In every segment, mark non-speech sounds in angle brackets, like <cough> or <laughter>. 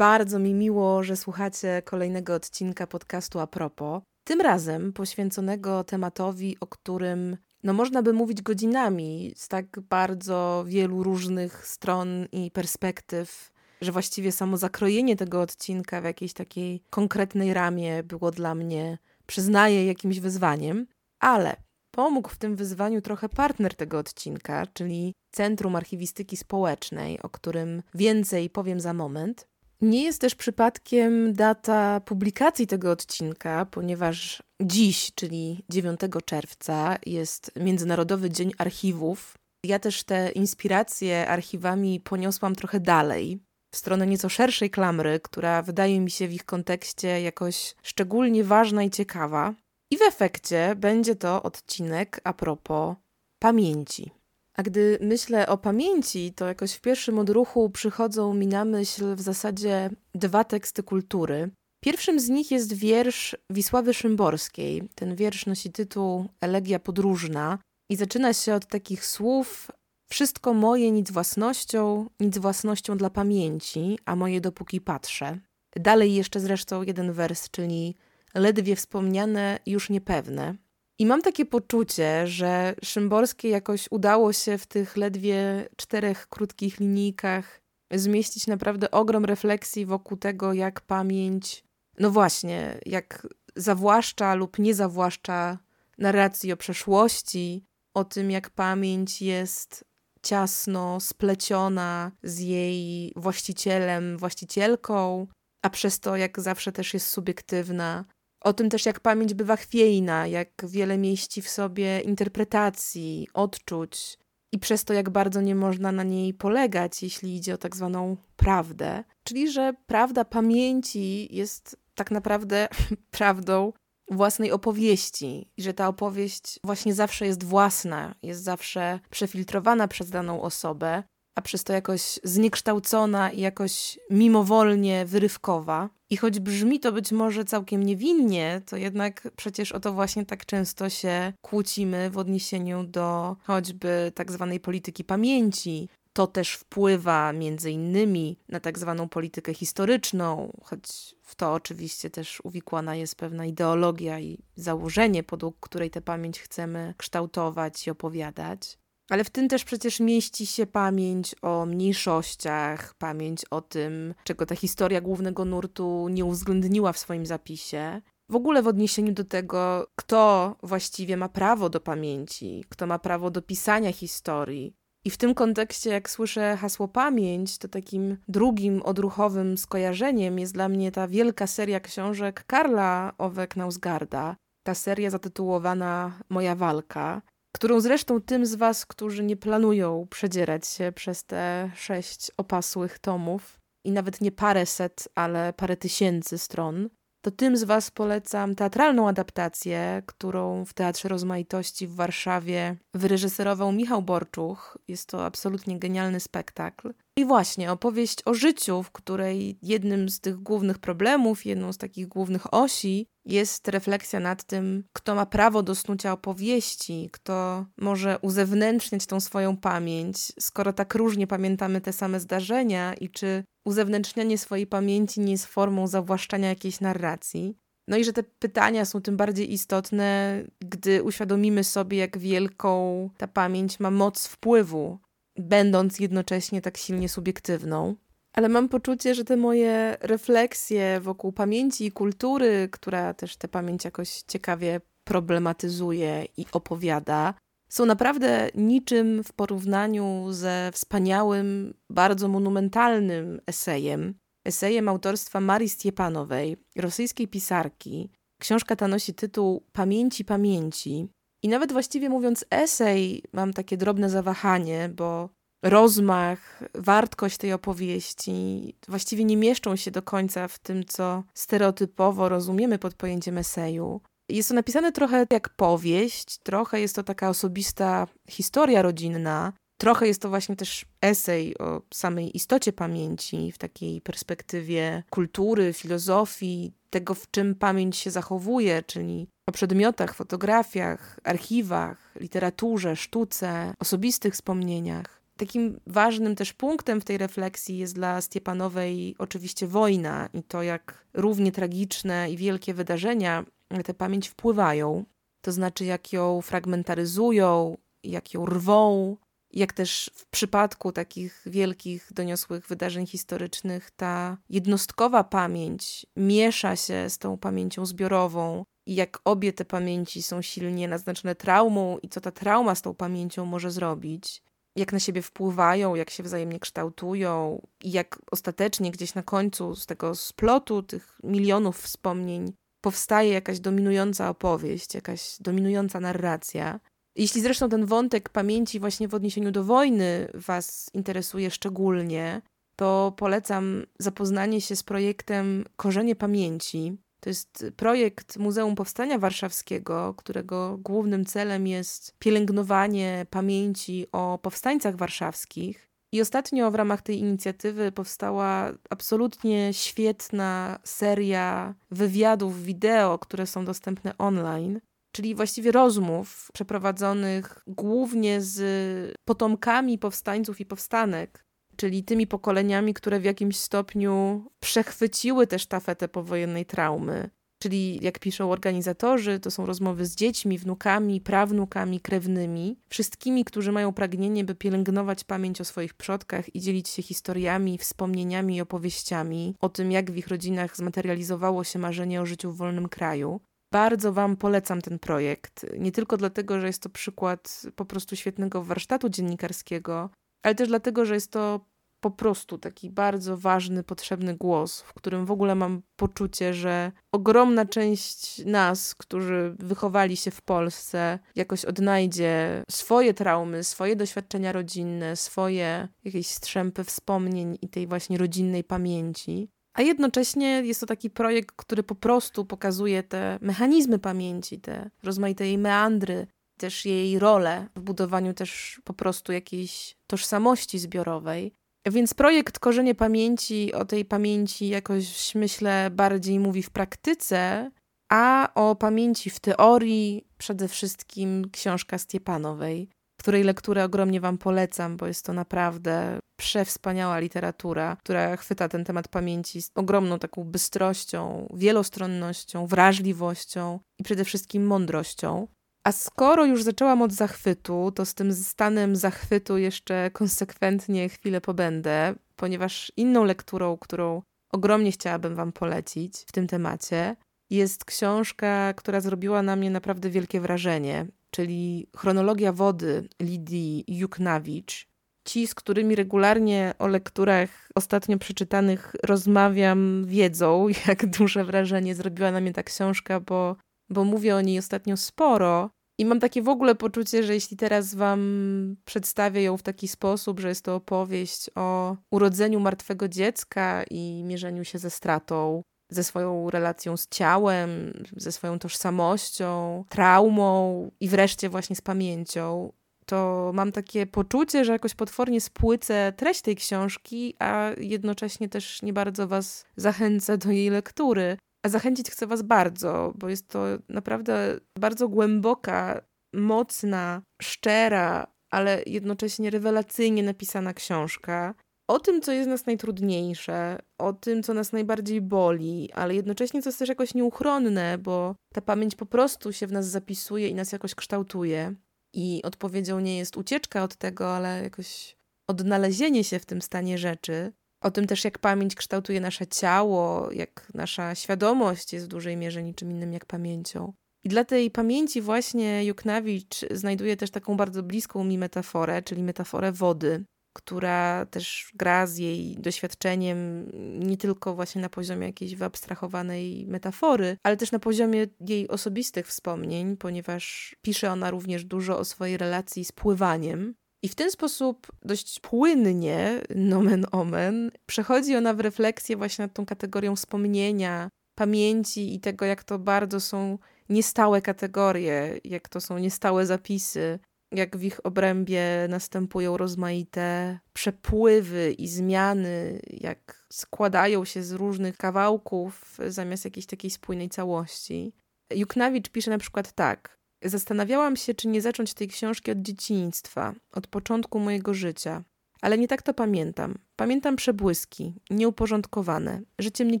Bardzo mi miło, że słuchacie kolejnego odcinka podcastu a propos. Tym razem poświęconego tematowi, o którym no można by mówić godzinami z tak bardzo wielu różnych stron i perspektyw, że właściwie samo zakrojenie tego odcinka w jakiejś takiej konkretnej ramie było dla mnie, przyznaję, jakimś wyzwaniem, ale pomógł w tym wyzwaniu trochę partner tego odcinka, czyli Centrum Archiwistyki Społecznej, o którym więcej powiem za moment. Nie jest też przypadkiem data publikacji tego odcinka, ponieważ dziś, czyli 9 czerwca, jest Międzynarodowy Dzień Archiwów. Ja też te inspiracje archiwami poniosłam trochę dalej, w stronę nieco szerszej klamry, która wydaje mi się w ich kontekście jakoś szczególnie ważna i ciekawa. I w efekcie będzie to odcinek a propos pamięci. A gdy myślę o pamięci, to jakoś w pierwszym odruchu przychodzą mi na myśl w zasadzie dwa teksty kultury. Pierwszym z nich jest wiersz Wisławy Szymborskiej. Ten wiersz nosi tytuł Elegia podróżna i zaczyna się od takich słów: Wszystko moje nic własnością, nic własnością dla pamięci, a moje dopóki patrzę. Dalej jeszcze zresztą jeden wers, czyli ledwie wspomniane, już niepewne. I mam takie poczucie, że Szymborskiej jakoś udało się w tych ledwie czterech krótkich linijkach zmieścić naprawdę ogrom refleksji wokół tego, jak pamięć, no właśnie, jak zawłaszcza lub nie zawłaszcza narracji o przeszłości, o tym, jak pamięć jest ciasno spleciona z jej właścicielem, właścicielką, a przez to, jak zawsze też jest subiektywna, o tym też, jak pamięć bywa chwiejna, jak wiele mieści w sobie interpretacji, odczuć i przez to, jak bardzo nie można na niej polegać, jeśli idzie o tak zwaną prawdę. Czyli, że prawda pamięci jest tak naprawdę <laughs> prawdą własnej opowieści i że ta opowieść właśnie zawsze jest własna, jest zawsze przefiltrowana przez daną osobę, a przez to jakoś zniekształcona i jakoś mimowolnie wyrywkowa. I choć brzmi to być może całkiem niewinnie, to jednak przecież o to właśnie tak często się kłócimy w odniesieniu do choćby tak zwanej polityki pamięci. To też wpływa między innymi na tak zwaną politykę historyczną, choć w to oczywiście też uwikłana jest pewna ideologia i założenie, podług której tę pamięć chcemy kształtować i opowiadać. Ale w tym też przecież mieści się pamięć o mniejszościach, pamięć o tym, czego ta historia głównego nurtu nie uwzględniła w swoim zapisie. W ogóle w odniesieniu do tego, kto właściwie ma prawo do pamięci, kto ma prawo do pisania historii. I w tym kontekście, jak słyszę hasło pamięć, to takim drugim odruchowym skojarzeniem jest dla mnie ta wielka seria książek Karla Owek-Nausgarda. Ta seria zatytułowana Moja walka, którą zresztą tym z Was, którzy nie planują przedzierać się przez te sześć opasłych tomów i nawet nie parę set, ale parę tysięcy stron, to tym z Was polecam teatralną adaptację, którą w Teatrze Rozmaitości w Warszawie wyreżyserował Michał Borczuch. Jest to absolutnie genialny spektakl. I właśnie opowieść o życiu, w której jednym z tych głównych problemów, jedną z takich głównych osi jest refleksja nad tym, kto ma prawo do snucia opowieści, kto może uzewnętrzniać tą swoją pamięć, skoro tak różnie pamiętamy te same zdarzenia i czy uzewnętrznianie swojej pamięci nie jest formą zawłaszczania jakiejś narracji. No i że te pytania są tym bardziej istotne, gdy uświadomimy sobie, jak wielką ta pamięć ma moc wpływu, będąc jednocześnie tak silnie subiektywną. Ale mam poczucie, że te moje refleksje wokół pamięci i kultury, która też tę pamięć jakoś ciekawie problematyzuje i opowiada, są naprawdę niczym w porównaniu ze wspaniałym, bardzo monumentalnym esejem, esejem autorstwa Marii Stiepanowej, rosyjskiej pisarki. Książka ta nosi tytuł Pamięci pamięci. I nawet właściwie mówiąc esej, mam takie drobne zawahanie, bo rozmach, wartość tej opowieści właściwie nie mieszczą się do końca w tym, co stereotypowo rozumiemy pod pojęciem eseju. Jest to napisane trochę jak powieść, trochę jest to taka osobista historia rodzinna, trochę jest to właśnie też esej o samej istocie pamięci w takiej perspektywie kultury, filozofii, tego w czym pamięć się zachowuje, czyli o przedmiotach, fotografiach, archiwach, literaturze, sztuce, osobistych wspomnieniach. Takim ważnym też punktem w tej refleksji jest dla Stiepanowej oczywiście wojna i to, jak równie tragiczne i wielkie wydarzenia tę pamięć wpływają. To znaczy, jak ją fragmentaryzują, jak ją rwą, jak też w przypadku takich wielkich, doniosłych wydarzeń historycznych, ta jednostkowa pamięć miesza się z tą pamięcią zbiorową, i jak obie te pamięci są silnie naznaczone traumą, i co ta trauma z tą pamięcią może zrobić, jak na siebie wpływają, jak się wzajemnie kształtują, i jak ostatecznie gdzieś na końcu z tego splotu tych milionów wspomnień powstaje jakaś dominująca opowieść, jakaś dominująca narracja. Jeśli zresztą ten wątek pamięci właśnie w odniesieniu do wojny Was interesuje szczególnie, to polecam zapoznanie się z projektem Korzenie Pamięci. To jest projekt Muzeum Powstania Warszawskiego, którego głównym celem jest pielęgnowanie pamięci o powstańcach warszawskich. I ostatnio w ramach tej inicjatywy powstała absolutnie świetna seria wywiadów wideo, które są dostępne online czyli właściwie rozmów przeprowadzonych głównie z potomkami powstańców i powstanek, czyli tymi pokoleniami, które w jakimś stopniu przechwyciły też tafetę powojennej traumy. Czyli, jak piszą organizatorzy, to są rozmowy z dziećmi, wnukami, prawnukami, krewnymi, wszystkimi, którzy mają pragnienie, by pielęgnować pamięć o swoich przodkach i dzielić się historiami, wspomnieniami i opowieściami o tym, jak w ich rodzinach zmaterializowało się marzenie o życiu w wolnym kraju. Bardzo Wam polecam ten projekt. Nie tylko dlatego, że jest to przykład po prostu świetnego warsztatu dziennikarskiego, ale też dlatego, że jest to po prostu taki bardzo ważny, potrzebny głos, w którym w ogóle mam poczucie, że ogromna część nas, którzy wychowali się w Polsce, jakoś odnajdzie swoje traumy, swoje doświadczenia rodzinne, swoje jakieś strzępy wspomnień i tej właśnie rodzinnej pamięci. A jednocześnie jest to taki projekt, który po prostu pokazuje te mechanizmy pamięci, te rozmaite jej meandry, też jej rolę w budowaniu też po prostu jakiejś tożsamości zbiorowej. Więc projekt Korzenie Pamięci o tej pamięci jakoś myślę bardziej mówi w praktyce, a o pamięci w teorii przede wszystkim książka Stiepanowej której lekturę ogromnie Wam polecam, bo jest to naprawdę przewspaniała literatura, która chwyta ten temat pamięci z ogromną taką bystrością, wielostronnością, wrażliwością i przede wszystkim mądrością. A skoro już zaczęłam od zachwytu, to z tym stanem zachwytu jeszcze konsekwentnie chwilę pobędę, ponieważ inną lekturą, którą ogromnie chciałabym Wam polecić w tym temacie, jest książka, która zrobiła na mnie naprawdę wielkie wrażenie czyli Chronologia wody Lidii Juknawicz. Ci, z którymi regularnie o lekturach ostatnio przeczytanych rozmawiam, wiedzą, <laughs> jak duże wrażenie zrobiła na mnie ta książka, bo, bo mówię o niej ostatnio sporo. I mam takie w ogóle poczucie, że jeśli teraz Wam przedstawię ją w taki sposób, że jest to opowieść o urodzeniu martwego dziecka i mierzeniu się ze stratą, ze swoją relacją z ciałem, ze swoją tożsamością, traumą i wreszcie właśnie z pamięcią, to mam takie poczucie, że jakoś potwornie spłycę treść tej książki, a jednocześnie też nie bardzo Was zachęcę do jej lektury. A zachęcić chcę Was bardzo, bo jest to naprawdę bardzo głęboka, mocna, szczera, ale jednocześnie rewelacyjnie napisana książka o tym, co jest nas najtrudniejsze, o tym, co nas najbardziej boli, ale jednocześnie co jest też jakoś nieuchronne, bo ta pamięć po prostu się w nas zapisuje i nas jakoś kształtuje. I odpowiedzią nie jest ucieczka od tego, ale jakoś odnalezienie się w tym stanie rzeczy. O tym też, jak pamięć kształtuje nasze ciało, jak nasza świadomość jest w dużej mierze niczym innym jak pamięcią. I dla tej pamięci właśnie Juknawicz znajduje też taką bardzo bliską mi metaforę, czyli metaforę wody która też gra z jej doświadczeniem nie tylko właśnie na poziomie jakiejś wyabstrahowanej metafory, ale też na poziomie jej osobistych wspomnień, ponieważ pisze ona również dużo o swojej relacji z pływaniem. I w ten sposób dość płynnie, nomen omen, przechodzi ona w refleksję właśnie nad tą kategorią wspomnienia, pamięci i tego, jak to bardzo są niestałe kategorie, jak to są niestałe zapisy, jak w ich obrębie następują rozmaite przepływy i zmiany, jak składają się z różnych kawałków zamiast jakiejś takiej spójnej całości. Juknawicz pisze na przykład tak. Zastanawiałam się, czy nie zacząć tej książki od dzieciństwa, od początku mojego życia. Ale nie tak to pamiętam. Pamiętam przebłyski, nieuporządkowane. Życiem nie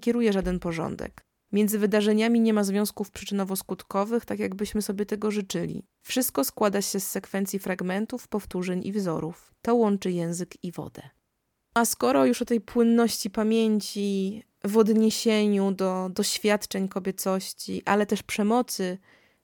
kieruje żaden porządek. Między wydarzeniami nie ma związków przyczynowo-skutkowych, tak jakbyśmy sobie tego życzyli. Wszystko składa się z sekwencji fragmentów, powtórzeń i wzorów. To łączy język i wodę. A skoro już o tej płynności pamięci, w odniesieniu do doświadczeń kobiecości, ale też przemocy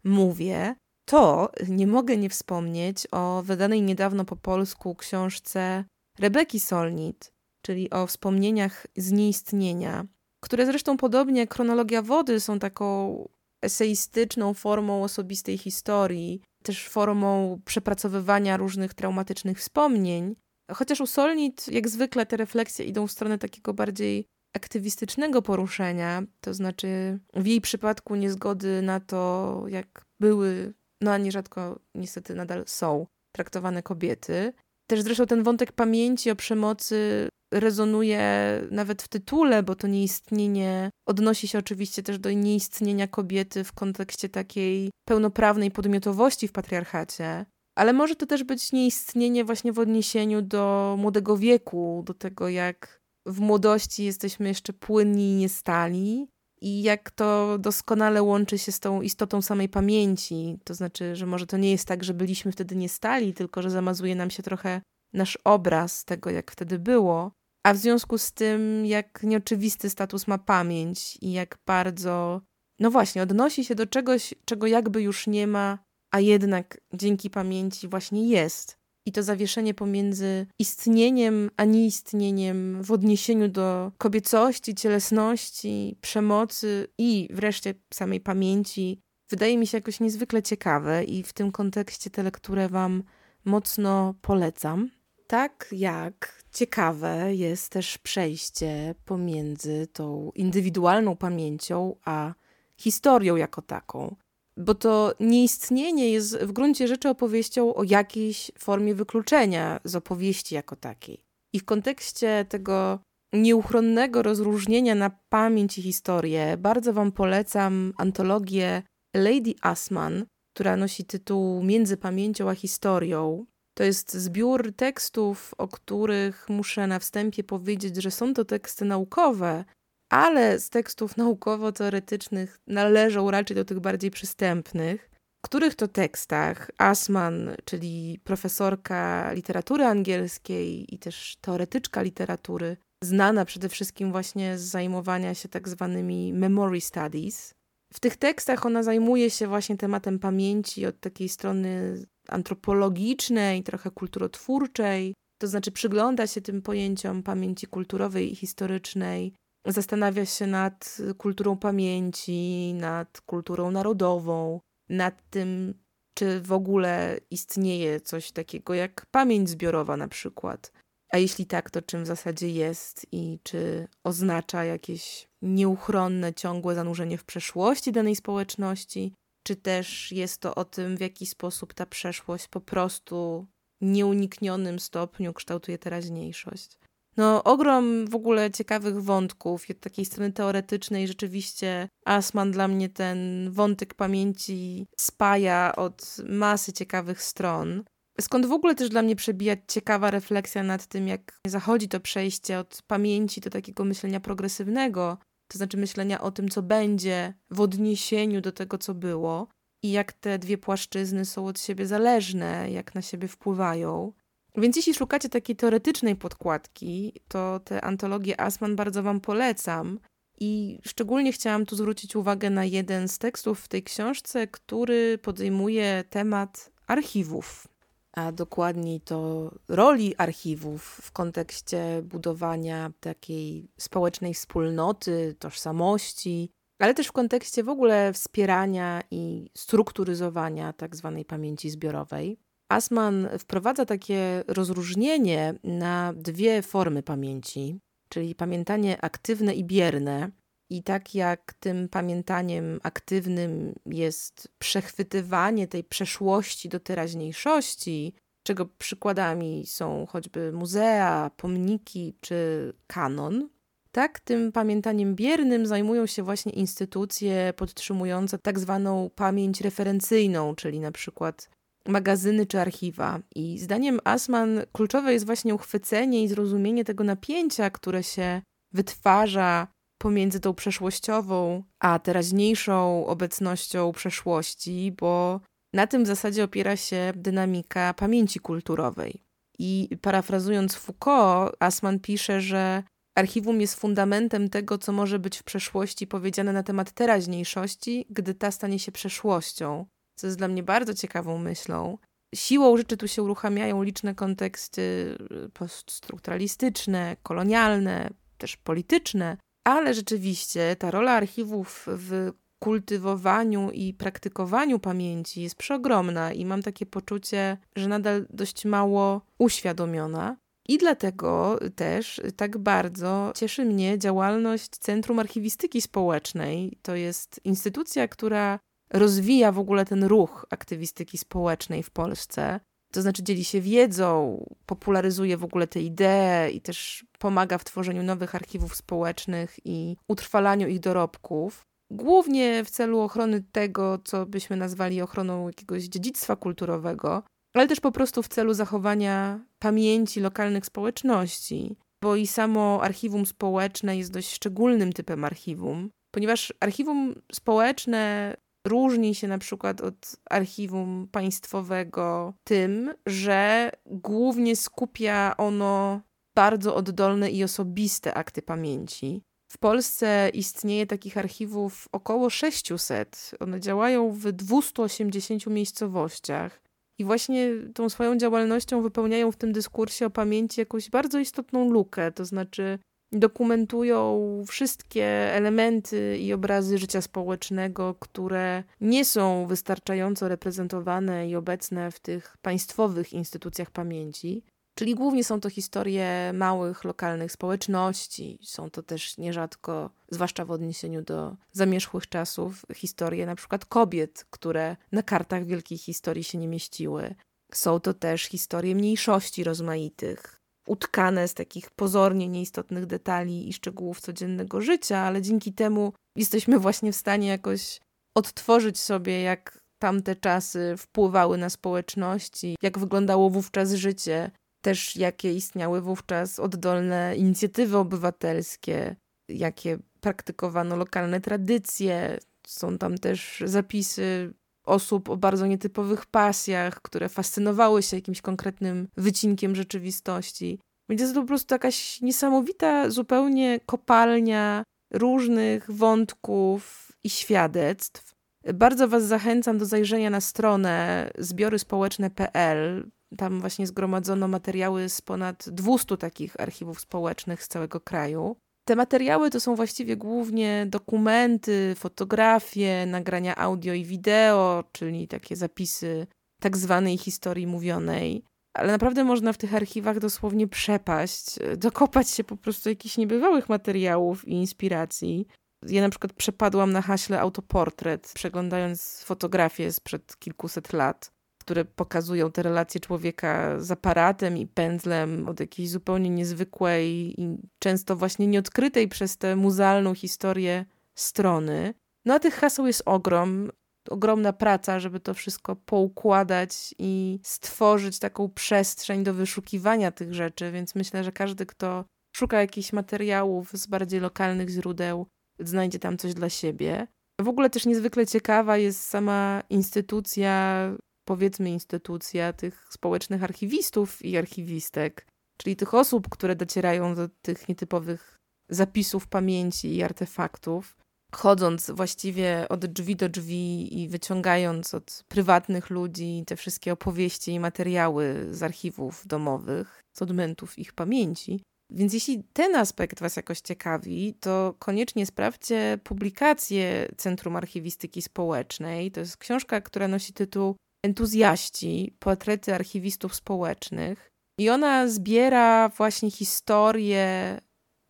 mówię, to nie mogę nie wspomnieć o wydanej niedawno po polsku książce Rebeki Solnit, czyli o wspomnieniach z nieistnienia, które zresztą podobnie jak chronologia wody są taką eseistyczną formą osobistej historii, też formą przepracowywania różnych traumatycznych wspomnień. Chociaż u Solnit, jak zwykle, te refleksje idą w stronę takiego bardziej aktywistycznego poruszenia, to znaczy w jej przypadku niezgody na to, jak były, no a nierzadko niestety nadal są traktowane kobiety. Też zresztą ten wątek pamięci o przemocy rezonuje nawet w tytule, bo to nieistnienie odnosi się oczywiście też do nieistnienia kobiety w kontekście takiej pełnoprawnej podmiotowości w patriarchacie. Ale może to też być nieistnienie właśnie w odniesieniu do młodego wieku, do tego, jak w młodości jesteśmy jeszcze płynni i niestali, i jak to doskonale łączy się z tą istotą samej pamięci. To znaczy, że może to nie jest tak, że byliśmy wtedy nie stali, tylko że zamazuje nam się trochę nasz obraz tego, jak wtedy było. A w związku z tym, jak nieoczywisty status ma pamięć i jak bardzo, no właśnie, odnosi się do czegoś, czego jakby już nie ma, a jednak dzięki pamięci właśnie jest. I to zawieszenie pomiędzy istnieniem a nieistnieniem w odniesieniu do kobiecości, cielesności, przemocy i wreszcie samej pamięci wydaje mi się jakoś niezwykle ciekawe i w tym kontekście tę lekturę Wam mocno polecam. Tak jak ciekawe jest też przejście pomiędzy tą indywidualną pamięcią a historią jako taką bo to nieistnienie jest w gruncie rzeczy opowieścią o jakiejś formie wykluczenia z opowieści jako takiej. I w kontekście tego nieuchronnego rozróżnienia na pamięć i historię, bardzo Wam polecam antologię Lady Asman, która nosi tytuł Między pamięcią a historią. To jest zbiór tekstów, o których muszę na wstępie powiedzieć, że są to teksty naukowe, ale z tekstów naukowo-teoretycznych należą raczej do tych bardziej przystępnych, w których to tekstach Asman, czyli profesorka literatury angielskiej i też teoretyczka literatury, znana przede wszystkim właśnie z zajmowania się tak zwanymi memory studies. W tych tekstach ona zajmuje się właśnie tematem pamięci od takiej strony antropologicznej, trochę kulturotwórczej, to znaczy przygląda się tym pojęciom pamięci kulturowej i historycznej zastanawia się nad kulturą pamięci, nad kulturą narodową, nad tym, czy w ogóle istnieje coś takiego jak pamięć zbiorowa na przykład. A jeśli tak, to czym w zasadzie jest i czy oznacza jakieś nieuchronne, ciągłe zanurzenie w przeszłości danej społeczności, czy też jest to o tym, w jaki sposób ta przeszłość po prostu nieuniknionym stopniu kształtuje teraźniejszość. No, ogrom w ogóle ciekawych wątków. Takiej strony teoretycznej rzeczywiście Asman dla mnie ten wątek pamięci spaja od masy ciekawych stron. Skąd w ogóle też dla mnie przebija ciekawa refleksja nad tym, jak zachodzi to przejście od pamięci do takiego myślenia progresywnego, to znaczy myślenia o tym, co będzie w odniesieniu do tego, co było, i jak te dwie płaszczyzny są od siebie zależne, jak na siebie wpływają. Więc jeśli szukacie takiej teoretycznej podkładki, to tę antologię Asman bardzo Wam polecam. I szczególnie chciałam tu zwrócić uwagę na jeden z tekstów w tej książce, który podejmuje temat archiwów, a dokładniej to roli archiwów w kontekście budowania takiej społecznej wspólnoty, tożsamości, ale też w kontekście w ogóle wspierania i strukturyzowania tak zwanej pamięci zbiorowej. Asman wprowadza takie rozróżnienie na dwie formy pamięci, czyli pamiętanie aktywne i bierne. I tak jak tym pamiętaniem aktywnym jest przechwytywanie tej przeszłości do teraźniejszości, czego przykładami są choćby muzea, pomniki czy kanon, tak tym pamiętaniem biernym zajmują się właśnie instytucje podtrzymujące tak zwaną pamięć referencyjną, czyli na przykład magazyny czy archiwa. I zdaniem Asman kluczowe jest właśnie uchwycenie i zrozumienie tego napięcia, które się wytwarza pomiędzy tą przeszłościową a teraźniejszą obecnością przeszłości, bo na tym zasadzie opiera się dynamika pamięci kulturowej. I parafrazując Foucault, Asman pisze, że archiwum jest fundamentem tego, co może być w przeszłości powiedziane na temat teraźniejszości, gdy ta stanie się przeszłością co jest dla mnie bardzo ciekawą myślą. Siłą rzeczy tu się uruchamiają liczne konteksty y, poststrukturalistyczne, kolonialne, też polityczne, ale rzeczywiście ta rola archiwów w kultywowaniu i praktykowaniu pamięci jest przeogromna i mam takie poczucie, że nadal dość mało uświadomiona. I dlatego też tak bardzo cieszy mnie działalność Centrum Archiwistyki Społecznej. To jest instytucja, która rozwija w ogóle ten ruch aktywistyki społecznej w Polsce. To znaczy dzieli się wiedzą, popularyzuje w ogóle te idee i też pomaga w tworzeniu nowych archiwów społecznych i utrwalaniu ich dorobków. Głównie w celu ochrony tego, co byśmy nazwali ochroną jakiegoś dziedzictwa kulturowego, ale też po prostu w celu zachowania pamięci lokalnych społeczności, bo i samo archiwum społeczne jest dość szczególnym typem archiwum, ponieważ archiwum społeczne różni się na przykład od archiwum państwowego tym, że głównie skupia ono bardzo oddolne i osobiste akty pamięci. W Polsce istnieje takich archiwów około 600. One działają w 280 miejscowościach. I właśnie tą swoją działalnością wypełniają w tym dyskursie o pamięci jakąś bardzo istotną lukę, to znaczy dokumentują wszystkie elementy i obrazy życia społecznego, które nie są wystarczająco reprezentowane i obecne w tych państwowych instytucjach pamięci. Czyli głównie są to historie małych, lokalnych społeczności. Są to też nierzadko, zwłaszcza w odniesieniu do zamierzchłych czasów, historie na przykład kobiet, które na kartach wielkiej historii się nie mieściły. Są to też historie mniejszości rozmaitych, utkane z takich pozornie nieistotnych detali i szczegółów codziennego życia, ale dzięki temu jesteśmy właśnie w stanie jakoś odtworzyć sobie, jak tamte czasy wpływały na społeczności, jak wyglądało wówczas życie, też jakie istniały wówczas oddolne inicjatywy obywatelskie, jakie praktykowano lokalne tradycje. Są tam też zapisy osób o bardzo nietypowych pasjach, które fascynowały się jakimś konkretnym wycinkiem rzeczywistości. Więc to po prostu jakaś niesamowita zupełnie kopalnia różnych wątków i świadectw. Bardzo Was zachęcam do zajrzenia na stronę zbioryspołeczne.pl. Tam właśnie zgromadzono materiały z ponad 200 takich archiwów społecznych z całego kraju. Te materiały to są właściwie głównie dokumenty, fotografie, nagrania audio i wideo, czyli takie zapisy tak zwanej historii mówionej. Ale naprawdę można w tych archiwach dosłownie przepaść, dokopać się po prostu jakichś niebywałych materiałów i inspiracji. Ja na przykład przepadłam na haśle autoportret, przeglądając fotografie sprzed kilkuset lat które pokazują te relacje człowieka z aparatem i pędzlem od jakiejś zupełnie niezwykłej i często właśnie nieodkrytej przez tę muzealną historię strony. No a tych haseł jest ogrom, ogromna praca, żeby to wszystko poukładać i stworzyć taką przestrzeń do wyszukiwania tych rzeczy, więc myślę, że każdy, kto szuka jakichś materiałów z bardziej lokalnych źródeł, znajdzie tam coś dla siebie. W ogóle też niezwykle ciekawa jest sama instytucja powiedzmy instytucja tych społecznych archiwistów i archiwistek, czyli tych osób, które docierają do tych nietypowych zapisów pamięci i artefaktów, chodząc właściwie od drzwi do drzwi i wyciągając od prywatnych ludzi te wszystkie opowieści i materiały z archiwów domowych, z odmętów ich pamięci. Więc jeśli ten aspekt Was jakoś ciekawi, to koniecznie sprawdźcie publikację Centrum Archiwistyki Społecznej. To jest książka, która nosi tytuł entuzjaści, portrety archiwistów społecznych. I ona zbiera właśnie historie,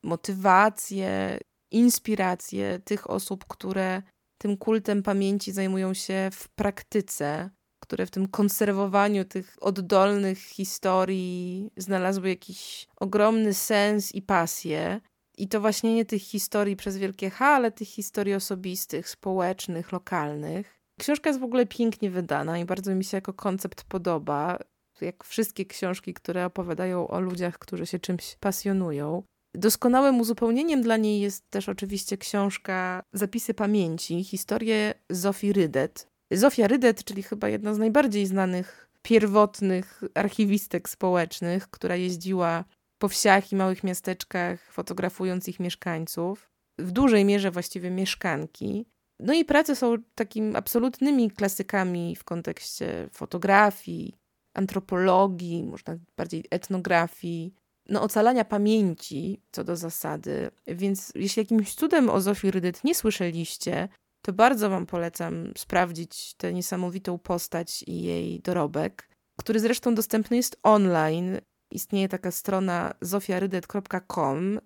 motywacje, inspiracje tych osób, które tym kultem pamięci zajmują się w praktyce, które w tym konserwowaniu tych oddolnych historii znalazły jakiś ogromny sens i pasję. I to właśnie nie tych historii przez wielkie H, ale tych historii osobistych, społecznych, lokalnych. Książka jest w ogóle pięknie wydana i bardzo mi się jako koncept podoba. Jak wszystkie książki, które opowiadają o ludziach, którzy się czymś pasjonują. Doskonałym uzupełnieniem dla niej jest też oczywiście książka Zapisy pamięci, historie Zofii Rydet. Zofia Rydet, czyli chyba jedna z najbardziej znanych pierwotnych archiwistek społecznych, która jeździła po wsiach i małych miasteczkach, fotografując ich mieszkańców, w dużej mierze właściwie mieszkanki. No i prace są takimi absolutnymi klasykami w kontekście fotografii, antropologii, można bardziej etnografii, no, ocalania pamięci co do zasady. Więc jeśli jakimś cudem o Zofii Rydyt nie słyszeliście, to bardzo Wam polecam sprawdzić tę niesamowitą postać i jej dorobek, który zresztą dostępny jest online. Istnieje taka strona zofiarydet.com,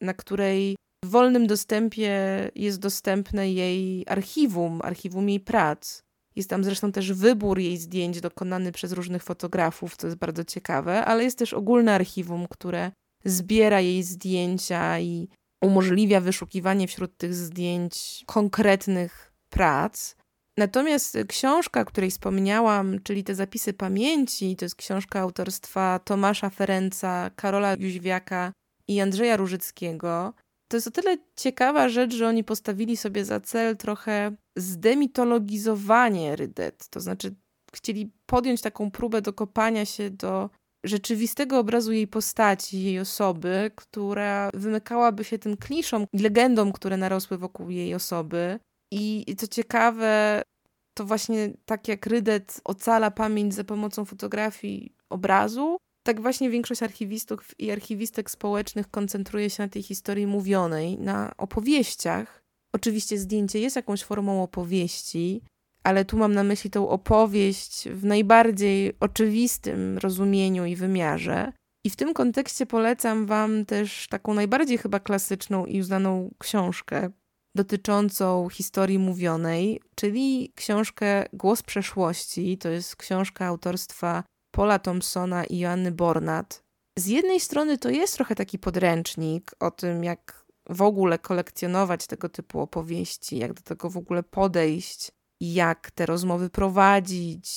na której w wolnym dostępie jest dostępne jej archiwum, archiwum jej prac. Jest tam zresztą też wybór jej zdjęć dokonany przez różnych fotografów, co jest bardzo ciekawe, ale jest też ogólne archiwum, które zbiera jej zdjęcia i umożliwia wyszukiwanie wśród tych zdjęć konkretnych prac. Natomiast książka, której wspomniałam, czyli te zapisy pamięci, to jest książka autorstwa Tomasza Ferenca, Karola Jóźwiaka i Andrzeja Różyckiego. To jest o tyle ciekawa rzecz, że oni postawili sobie za cel trochę zdemitologizowanie Rydet. To znaczy, chcieli podjąć taką próbę dokopania się do rzeczywistego obrazu jej postaci, jej osoby, która wymykałaby się tym kliszom i legendom, które narosły wokół jej osoby. I co ciekawe, to właśnie tak jak Rydet ocala pamięć za pomocą fotografii obrazu, tak właśnie większość archiwistów i archiwistek społecznych koncentruje się na tej historii mówionej, na opowieściach. Oczywiście zdjęcie jest jakąś formą opowieści, ale tu mam na myśli tą opowieść w najbardziej oczywistym rozumieniu i wymiarze. I w tym kontekście polecam Wam też taką najbardziej chyba klasyczną i uznaną książkę dotyczącą historii mówionej, czyli książkę Głos przeszłości. To jest książka autorstwa Paula Thompsona i Joanny Bornat. Z jednej strony to jest trochę taki podręcznik o tym, jak w ogóle kolekcjonować tego typu opowieści, jak do tego w ogóle podejść, jak te rozmowy prowadzić,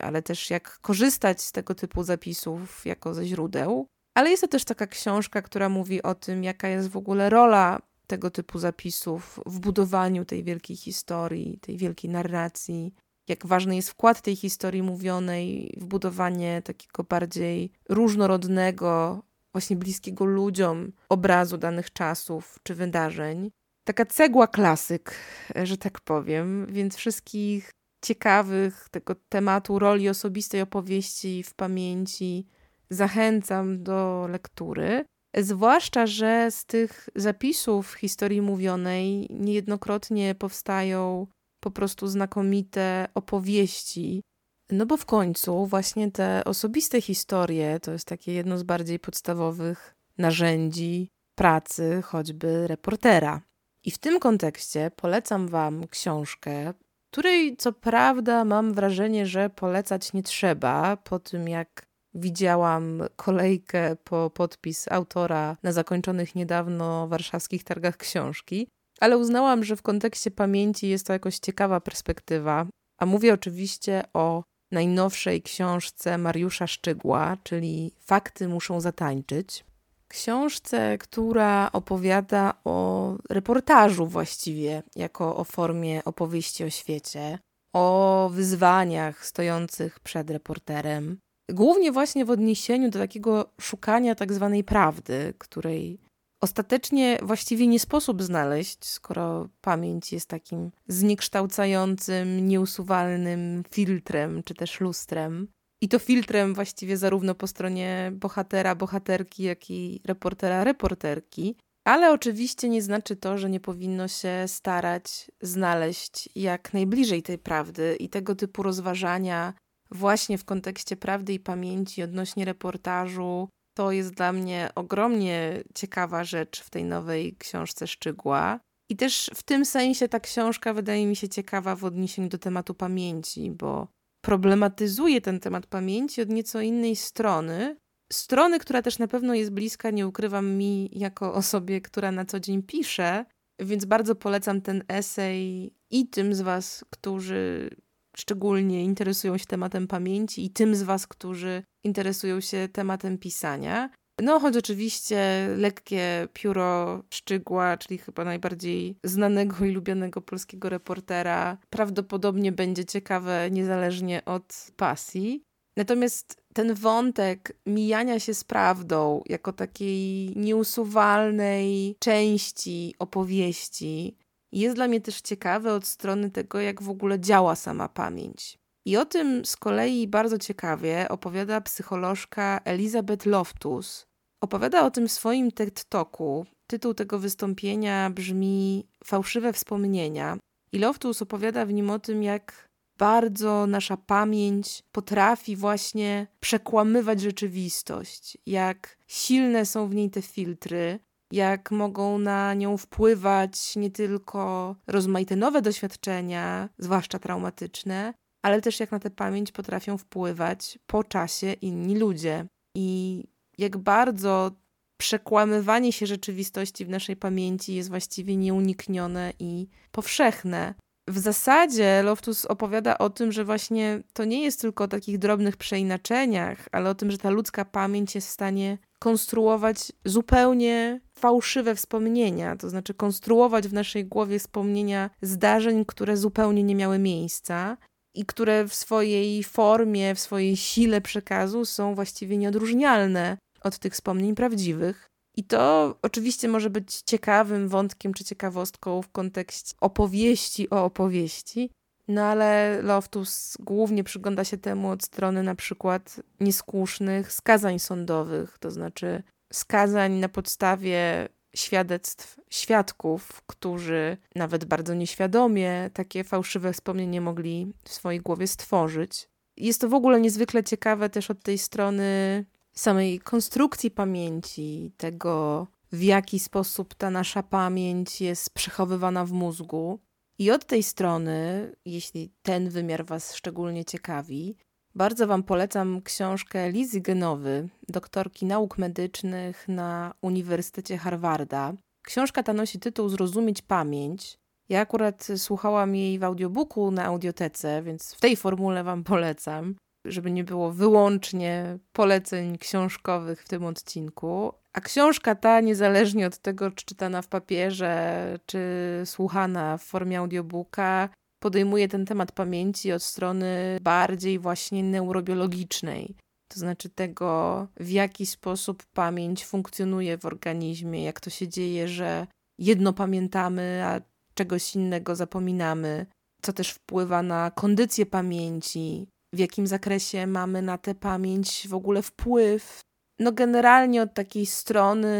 ale też jak korzystać z tego typu zapisów jako ze źródeł. Ale jest to też taka książka, która mówi o tym, jaka jest w ogóle rola tego typu zapisów w budowaniu tej wielkiej historii, tej wielkiej narracji, jak ważny jest wkład tej historii mówionej w budowanie takiego bardziej różnorodnego, właśnie bliskiego ludziom obrazu danych czasów czy wydarzeń. Taka cegła klasyk, że tak powiem, więc wszystkich ciekawych tego tematu roli osobistej opowieści w pamięci zachęcam do lektury. Zwłaszcza, że z tych zapisów historii mówionej niejednokrotnie powstają po prostu znakomite opowieści. No bo w końcu właśnie te osobiste historie to jest takie jedno z bardziej podstawowych narzędzi pracy choćby reportera. I w tym kontekście polecam Wam książkę, której co prawda mam wrażenie, że polecać nie trzeba, po tym jak widziałam kolejkę po podpis autora na zakończonych niedawno warszawskich targach książki ale uznałam, że w kontekście pamięci jest to jakoś ciekawa perspektywa. A mówię oczywiście o najnowszej książce Mariusza Szczygła, czyli Fakty muszą zatańczyć. Książce, która opowiada o reportażu właściwie, jako o formie opowieści o świecie, o wyzwaniach stojących przed reporterem. Głównie właśnie w odniesieniu do takiego szukania tak zwanej prawdy, której ostatecznie właściwie nie sposób znaleźć, skoro pamięć jest takim zniekształcającym, nieusuwalnym filtrem czy też lustrem. I to filtrem właściwie zarówno po stronie bohatera, bohaterki, jak i reportera, reporterki. Ale oczywiście nie znaczy to, że nie powinno się starać znaleźć jak najbliżej tej prawdy i tego typu rozważania właśnie w kontekście prawdy i pamięci odnośnie reportażu. To jest dla mnie ogromnie ciekawa rzecz w tej nowej książce Szczygła. I też w tym sensie ta książka wydaje mi się ciekawa w odniesieniu do tematu pamięci, bo problematyzuje ten temat pamięci od nieco innej strony. Strony, która też na pewno jest bliska, nie ukrywam mi, jako osobie, która na co dzień pisze, więc bardzo polecam ten esej i tym z Was, którzy szczególnie interesują się tematem pamięci, i tym z Was, którzy interesują się tematem pisania. No, choć oczywiście lekkie pióro Szczygła, czyli chyba najbardziej znanego i lubionego polskiego reportera, prawdopodobnie będzie ciekawe niezależnie od pasji. Natomiast ten wątek mijania się z prawdą jako takiej nieusuwalnej części opowieści jest dla mnie też ciekawy od strony tego, jak w ogóle działa sama pamięć. I o tym z kolei bardzo ciekawie opowiada psycholożka Elizabeth Loftus. Opowiada o tym w swoim TED Talku. Tytuł tego wystąpienia brzmi Fałszywe wspomnienia. I Loftus opowiada w nim o tym, jak bardzo nasza pamięć potrafi właśnie przekłamywać rzeczywistość, jak silne są w niej te filtry, jak mogą na nią wpływać nie tylko rozmaite nowe doświadczenia, zwłaszcza traumatyczne, ale też jak na tę pamięć potrafią wpływać po czasie inni ludzie. I jak bardzo przekłamywanie się rzeczywistości w naszej pamięci jest właściwie nieuniknione i powszechne. W zasadzie Loftus opowiada o tym, że właśnie to nie jest tylko o takich drobnych przeinaczeniach, ale o tym, że ta ludzka pamięć jest w stanie konstruować zupełnie fałszywe wspomnienia, to znaczy konstruować w naszej głowie wspomnienia zdarzeń, które zupełnie nie miały miejsca i które w swojej formie, w swojej sile przekazu są właściwie nieodróżnialne od tych wspomnień prawdziwych. I to oczywiście może być ciekawym wątkiem czy ciekawostką w kontekście opowieści o opowieści, no ale Loftus głównie przygląda się temu od strony na przykład nieskłusznych skazań sądowych, to znaczy skazań na podstawie świadectw świadków, którzy nawet bardzo nieświadomie takie fałszywe wspomnienie mogli w swojej głowie stworzyć. Jest to w ogóle niezwykle ciekawe też od tej strony samej konstrukcji pamięci, tego w jaki sposób ta nasza pamięć jest przechowywana w mózgu. I od tej strony, jeśli ten wymiar Was szczególnie ciekawi, bardzo Wam polecam książkę Lizy Genowy, doktorki nauk medycznych na Uniwersytecie Harvarda. Książka ta nosi tytuł Zrozumieć pamięć. Ja akurat słuchałam jej w audiobooku na audiotece, więc w tej formule Wam polecam, żeby nie było wyłącznie poleceń książkowych w tym odcinku. A książka ta, niezależnie od tego, czy czytana w papierze, czy słuchana w formie audiobooka, podejmuje ten temat pamięci od strony bardziej właśnie neurobiologicznej. To znaczy tego, w jaki sposób pamięć funkcjonuje w organizmie, jak to się dzieje, że jedno pamiętamy, a czegoś innego zapominamy, co też wpływa na kondycję pamięci, w jakim zakresie mamy na tę pamięć w ogóle wpływ. No, generalnie od takiej strony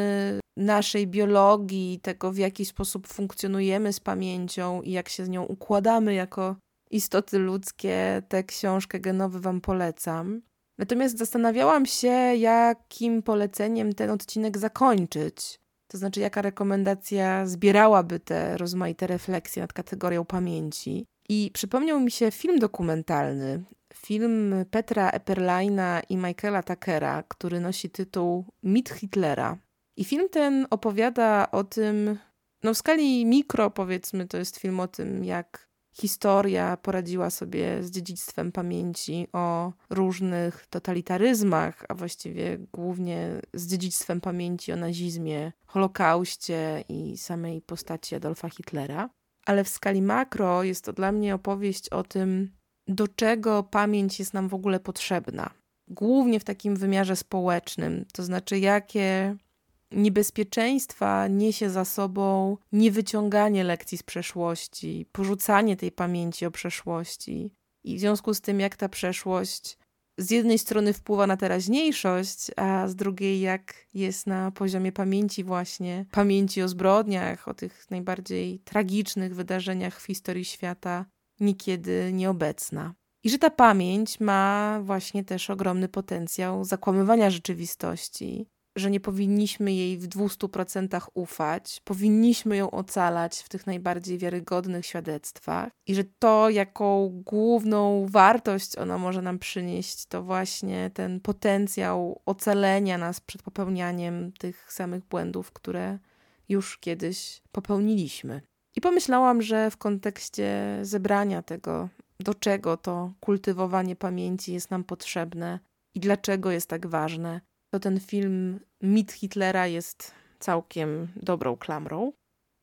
naszej biologii, tego w jaki sposób funkcjonujemy z pamięcią i jak się z nią układamy jako istoty ludzkie, tę książkę genowy Wam polecam. Natomiast zastanawiałam się, jakim poleceniem ten odcinek zakończyć. To znaczy, jaka rekomendacja zbierałaby te rozmaite refleksje nad kategorią pamięci. I przypomniał mi się film dokumentalny, film Petra Epperleina i Michaela Tuckera, który nosi tytuł Mit Hitlera. I film ten opowiada o tym, no w skali mikro powiedzmy, to jest film o tym, jak historia poradziła sobie z dziedzictwem pamięci o różnych totalitaryzmach, a właściwie głównie z dziedzictwem pamięci o nazizmie, Holokauście i samej postaci Adolfa Hitlera. Ale w skali makro jest to dla mnie opowieść o tym, do czego pamięć jest nam w ogóle potrzebna. Głównie w takim wymiarze społecznym, to znaczy jakie niebezpieczeństwa niesie za sobą niewyciąganie lekcji z przeszłości, porzucanie tej pamięci o przeszłości. I w związku z tym, jak ta przeszłość z jednej strony wpływa na teraźniejszość, a z drugiej jak jest na poziomie pamięci właśnie, pamięci o zbrodniach, o tych najbardziej tragicznych wydarzeniach w historii świata, niekiedy nieobecna. I że ta pamięć ma właśnie też ogromny potencjał zakłamywania rzeczywistości, że nie powinniśmy jej w 200% ufać, powinniśmy ją ocalać w tych najbardziej wiarygodnych świadectwach i że to, jaką główną wartość ona może nam przynieść, to właśnie ten potencjał ocalenia nas przed popełnianiem tych samych błędów, które już kiedyś popełniliśmy. I pomyślałam, że w kontekście zebrania tego, do czego to kultywowanie pamięci jest nam potrzebne i dlaczego jest tak ważne, to ten film Mit Hitlera jest całkiem dobrą klamrą.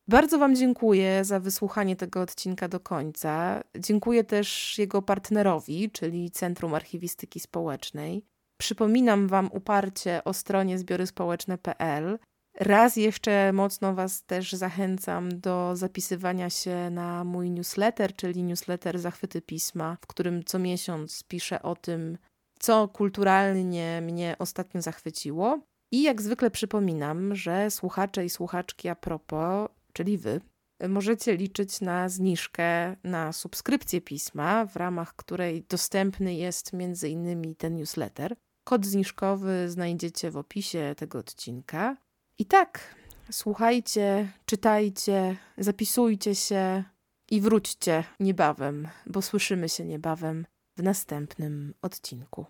Bardzo Wam dziękuję za wysłuchanie tego odcinka do końca. Dziękuję też jego partnerowi, czyli Centrum Archiwistyki Społecznej. Przypominam Wam uparcie o stronie zbioryspołeczne.pl. Raz jeszcze mocno Was też zachęcam do zapisywania się na mój newsletter, czyli newsletter Zachwyty Pisma, w którym co miesiąc piszę o tym, co kulturalnie mnie ostatnio zachwyciło. I jak zwykle przypominam, że słuchacze i słuchaczki a propos, czyli wy, możecie liczyć na zniżkę na subskrypcję pisma, w ramach której dostępny jest m.in. ten newsletter. Kod zniżkowy znajdziecie w opisie tego odcinka. I tak, słuchajcie, czytajcie, zapisujcie się i wróćcie niebawem, bo słyszymy się niebawem w następnym odcinku.